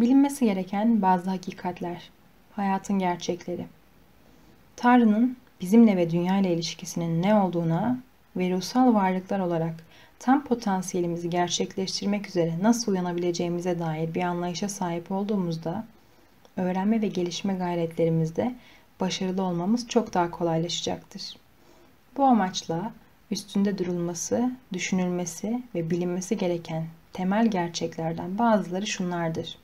Bilinmesi gereken bazı hakikatler, hayatın gerçekleri. Tanrı'nın bizimle ve dünya ile ilişkisinin ne olduğuna ve ruhsal varlıklar olarak tam potansiyelimizi gerçekleştirmek üzere nasıl uyanabileceğimize dair bir anlayışa sahip olduğumuzda öğrenme ve gelişme gayretlerimizde başarılı olmamız çok daha kolaylaşacaktır. Bu amaçla üstünde durulması, düşünülmesi ve bilinmesi gereken temel gerçeklerden bazıları şunlardır.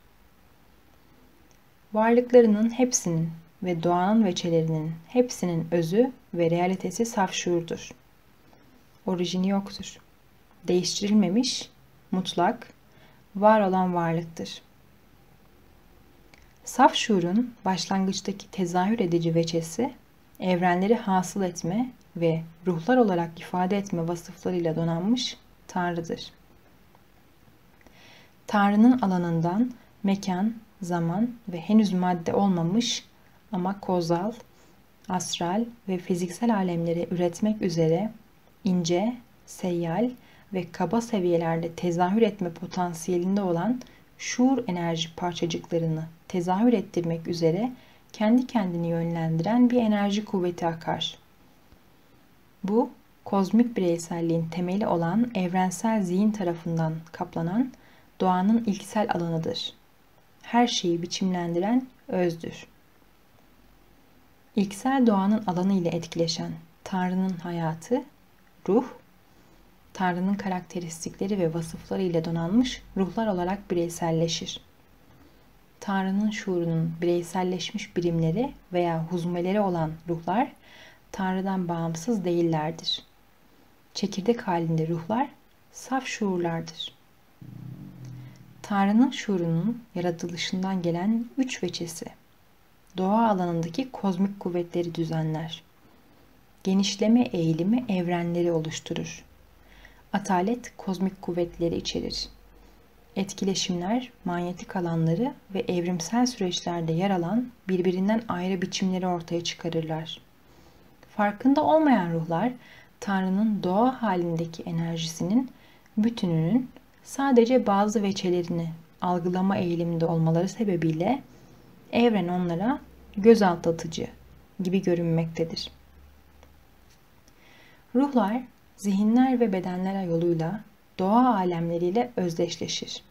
Varlıklarının hepsinin ve doğanın veçelerinin hepsinin özü ve realitesi saf şuurdur. Orijini yoktur. Değiştirilmemiş, mutlak, var olan varlıktır. Saf şuurun başlangıçtaki tezahür edici veçesi, evrenleri hasıl etme ve ruhlar olarak ifade etme vasıflarıyla donanmış Tanrı'dır. Tanrı'nın alanından mekan, zaman ve henüz madde olmamış ama kozal, astral ve fiziksel alemleri üretmek üzere ince, seyyal ve kaba seviyelerde tezahür etme potansiyelinde olan şuur enerji parçacıklarını tezahür ettirmek üzere kendi kendini yönlendiren bir enerji kuvveti akar. Bu, kozmik bireyselliğin temeli olan evrensel zihin tarafından kaplanan doğanın ilksel alanıdır. Her şeyi biçimlendiren özdür. İlksel doğanın alanı ile etkileşen Tanrı'nın hayatı, ruh, Tanrı'nın karakteristikleri ve vasıfları ile donanmış ruhlar olarak bireyselleşir. Tanrı'nın şuurunun bireyselleşmiş birimleri veya huzmeleri olan ruhlar Tanrı'dan bağımsız değillerdir. Çekirdek halinde ruhlar saf şuurlardır. Tanrı'nın şuurunun yaratılışından gelen üç veçesi, doğa alanındaki kozmik kuvvetleri düzenler. Genişleme eğilimi evrenleri oluşturur. Atalet kozmik kuvvetleri içerir. Etkileşimler, manyetik alanları ve evrimsel süreçlerde yer alan birbirinden ayrı biçimleri ortaya çıkarırlar. Farkında olmayan ruhlar, Tanrı'nın doğa halindeki enerjisinin bütününün sadece bazı veçelerini algılama eğiliminde olmaları sebebiyle evren onlara göz aldatıcı gibi görünmektedir. Ruhlar, zihinler ve bedenler yoluyla doğa alemleriyle özdeşleşir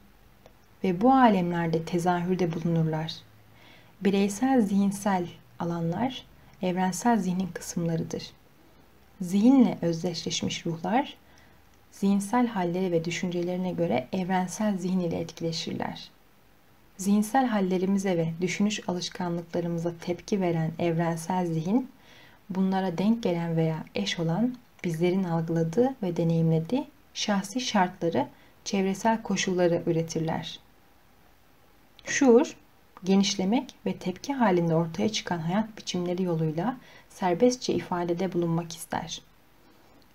ve bu alemlerde tezahürde bulunurlar. Bireysel zihinsel alanlar evrensel zihnin kısımlarıdır. Zihinle özdeşleşmiş ruhlar zihinsel halleri ve düşüncelerine göre evrensel zihin ile etkileşirler. Zihinsel hallerimize ve düşünüş alışkanlıklarımıza tepki veren evrensel zihin, bunlara denk gelen veya eş olan bizlerin algıladığı ve deneyimlediği şahsi şartları, çevresel koşulları üretirler. Şuur, genişlemek ve tepki halinde ortaya çıkan hayat biçimleri yoluyla serbestçe ifadede bulunmak ister.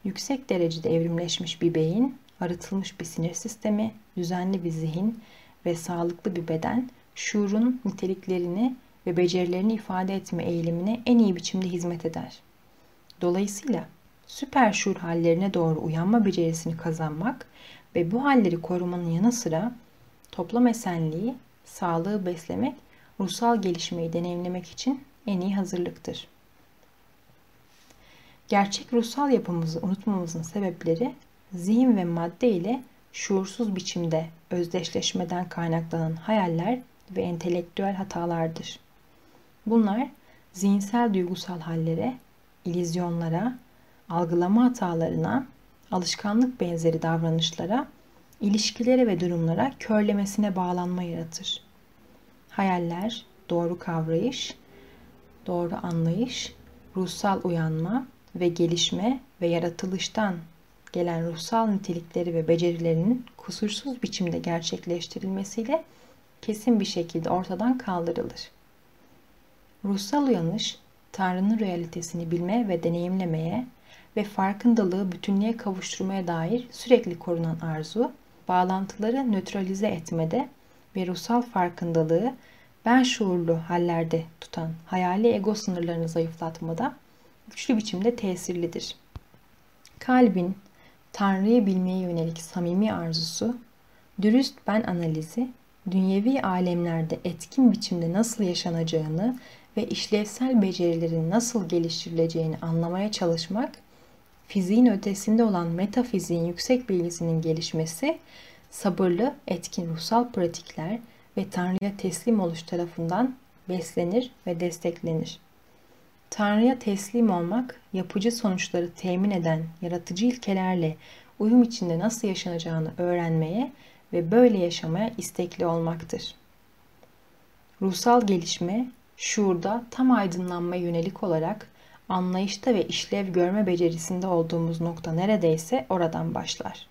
Yüksek derecede evrimleşmiş bir beyin, arıtılmış bir sinir sistemi, düzenli bir zihin ve sağlıklı bir beden, şuurun niteliklerini ve becerilerini ifade etme eğilimine en iyi biçimde hizmet eder. Dolayısıyla süper şuur hallerine doğru uyanma becerisini kazanmak ve bu halleri korumanın yanı sıra toplam esenliği, sağlığı beslemek, ruhsal gelişmeyi deneyimlemek için en iyi hazırlıktır. Gerçek ruhsal yapımızı unutmamızın sebepleri zihin ve madde ile şuursuz biçimde özdeşleşmeden kaynaklanan hayaller ve entelektüel hatalardır. Bunlar zihinsel duygusal hallere, ilizyonlara, algılama hatalarına, alışkanlık benzeri davranışlara, ilişkilere ve durumlara körlemesine bağlanma yaratır. Hayaller, doğru kavrayış, doğru anlayış, ruhsal uyanma ve gelişme ve yaratılıştan gelen ruhsal nitelikleri ve becerilerinin kusursuz biçimde gerçekleştirilmesiyle kesin bir şekilde ortadan kaldırılır. Ruhsal uyanış, Tanrı'nın realitesini bilme ve deneyimlemeye ve farkındalığı bütünlüğe kavuşturmaya dair sürekli korunan arzu, bağlantıları nötralize etmede ve ruhsal farkındalığı ben şuurlu hallerde tutan hayali ego sınırlarını zayıflatmada güçlü biçimde tesirlidir. Kalbin Tanrı'yı bilmeye yönelik samimi arzusu, dürüst ben analizi dünyevi alemlerde etkin biçimde nasıl yaşanacağını ve işlevsel becerilerin nasıl geliştirileceğini anlamaya çalışmak, fiziğin ötesinde olan metafiziğin yüksek bilgisinin gelişmesi, sabırlı, etkin ruhsal pratikler ve Tanrı'ya teslim oluş tarafından beslenir ve desteklenir. Tanrı'ya teslim olmak, yapıcı sonuçları temin eden yaratıcı ilkelerle uyum içinde nasıl yaşanacağını öğrenmeye ve böyle yaşamaya istekli olmaktır. Ruhsal gelişme, şuurda tam aydınlanma yönelik olarak anlayışta ve işlev görme becerisinde olduğumuz nokta neredeyse oradan başlar.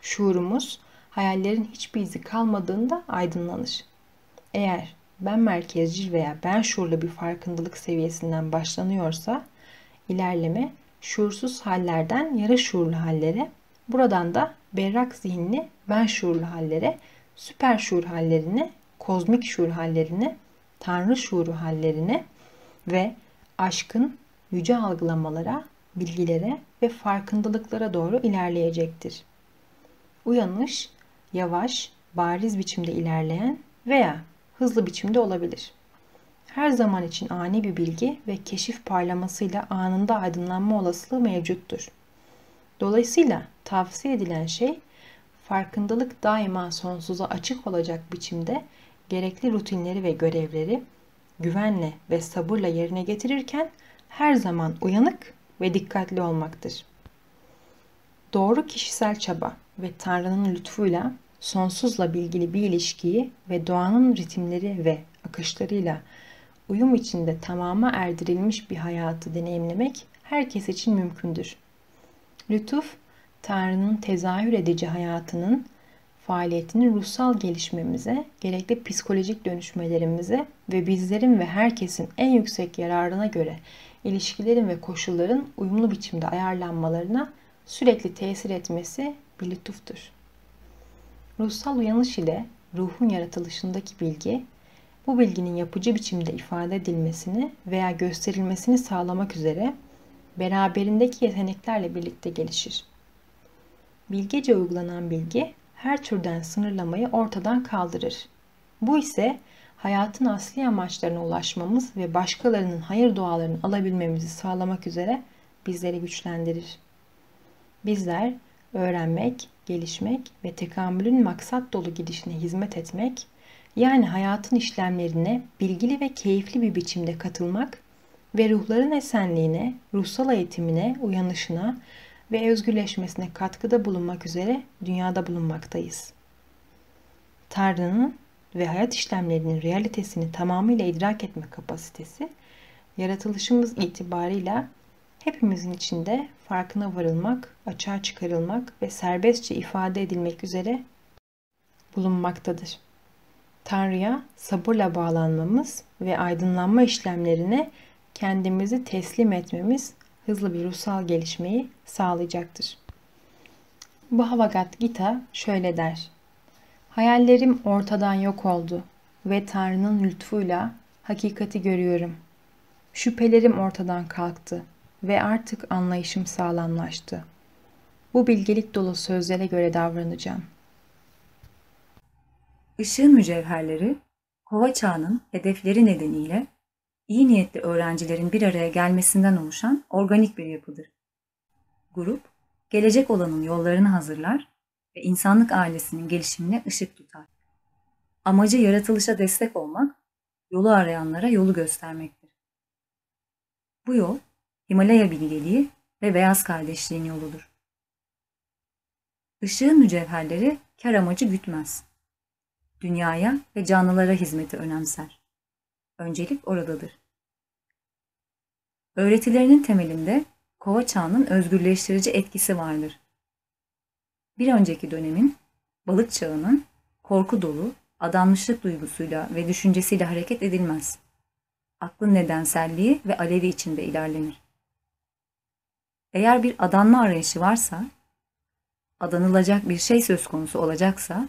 Şuurumuz, hayallerin hiçbir izi kalmadığında aydınlanır. Eğer ben merkezcil veya ben şuurlu bir farkındalık seviyesinden başlanıyorsa, ilerleme şuursuz hallerden yarı şuurlu hallere, buradan da berrak zihinli ben şuurlu hallere, süper şuur hallerine, kozmik şuur hallerine, tanrı şuuru hallerine ve aşkın yüce algılamalara, bilgilere ve farkındalıklara doğru ilerleyecektir. Uyanış, yavaş, bariz biçimde ilerleyen veya hızlı biçimde olabilir. Her zaman için ani bir bilgi ve keşif parlamasıyla anında aydınlanma olasılığı mevcuttur. Dolayısıyla tavsiye edilen şey farkındalık daima sonsuza açık olacak biçimde gerekli rutinleri ve görevleri güvenle ve sabırla yerine getirirken her zaman uyanık ve dikkatli olmaktır. Doğru kişisel çaba ve Tanrı'nın lütfuyla sonsuzla bilgili bir ilişkiyi ve doğanın ritimleri ve akışlarıyla uyum içinde tamama erdirilmiş bir hayatı deneyimlemek herkes için mümkündür. Lütuf, Tanrı'nın tezahür edici hayatının faaliyetinin ruhsal gelişmemize, gerekli psikolojik dönüşmelerimize ve bizlerin ve herkesin en yüksek yararına göre ilişkilerin ve koşulların uyumlu biçimde ayarlanmalarına sürekli tesir etmesi bir lütuftur. Ruhsal uyanış ile ruhun yaratılışındaki bilgi, bu bilginin yapıcı biçimde ifade edilmesini veya gösterilmesini sağlamak üzere beraberindeki yeteneklerle birlikte gelişir. Bilgece uygulanan bilgi her türden sınırlamayı ortadan kaldırır. Bu ise hayatın asli amaçlarına ulaşmamız ve başkalarının hayır dualarını alabilmemizi sağlamak üzere bizleri güçlendirir. Bizler öğrenmek, gelişmek ve tekamülün maksat dolu gidişine hizmet etmek, yani hayatın işlemlerine bilgili ve keyifli bir biçimde katılmak ve ruhların esenliğine, ruhsal eğitimine, uyanışına ve özgürleşmesine katkıda bulunmak üzere dünyada bulunmaktayız. Tanrı'nın ve hayat işlemlerinin realitesini tamamıyla idrak etme kapasitesi, yaratılışımız itibarıyla hepimizin içinde farkına varılmak, açığa çıkarılmak ve serbestçe ifade edilmek üzere bulunmaktadır. Tanrı'ya sabırla bağlanmamız ve aydınlanma işlemlerine kendimizi teslim etmemiz hızlı bir ruhsal gelişmeyi sağlayacaktır. Bhagavad Gita şöyle der. Hayallerim ortadan yok oldu ve Tanrı'nın lütfuyla hakikati görüyorum. Şüphelerim ortadan kalktı ve artık anlayışım sağlamlaştı. Bu bilgelik dolu sözlere göre davranacağım. Işığın mücevherleri, kova çağının hedefleri nedeniyle iyi niyetli öğrencilerin bir araya gelmesinden oluşan organik bir yapıdır. Grup, gelecek olanın yollarını hazırlar ve insanlık ailesinin gelişimine ışık tutar. Amacı yaratılışa destek olmak, yolu arayanlara yolu göstermektir. Bu yol, Himalaya bilgeliği ve beyaz kardeşliğin yoludur. Işığın mücevherleri kar amacı gütmez. Dünyaya ve canlılara hizmeti önemser. Öncelik oradadır. Öğretilerinin temelinde kova çağının özgürleştirici etkisi vardır. Bir önceki dönemin, balık çağının korku dolu, adanmışlık duygusuyla ve düşüncesiyle hareket edilmez. Aklın nedenselliği ve alevi içinde ilerlenir. Eğer bir adanma arayışı varsa, adanılacak bir şey söz konusu olacaksa,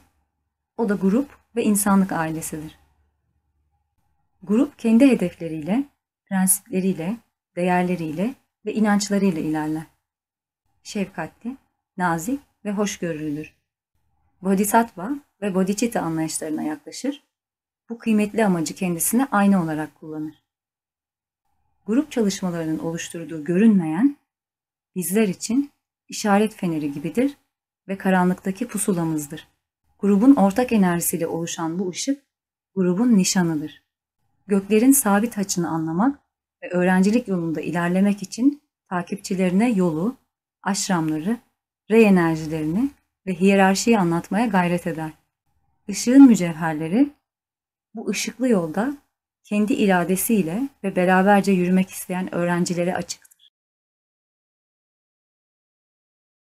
o da grup ve insanlık ailesidir. Grup kendi hedefleriyle, prensipleriyle, değerleriyle ve inançlarıyla ilerler. Şefkatli, nazik ve hoşgörülüdür. Bodhisattva, ve bodhicitta anlayışlarına yaklaşır. Bu kıymetli amacı kendisine ayna olarak kullanır. Grup çalışmalarının oluşturduğu görünmeyen bizler için işaret feneri gibidir ve karanlıktaki pusulamızdır. Grubun ortak enerjisiyle oluşan bu ışık grubun nişanıdır. Göklerin sabit açını anlamak ve öğrencilik yolunda ilerlemek için takipçilerine yolu, aşramları, rey enerjilerini ve hiyerarşiyi anlatmaya gayret eder. Işığın mücevherleri bu ışıklı yolda kendi iradesiyle ve beraberce yürümek isteyen öğrencilere açık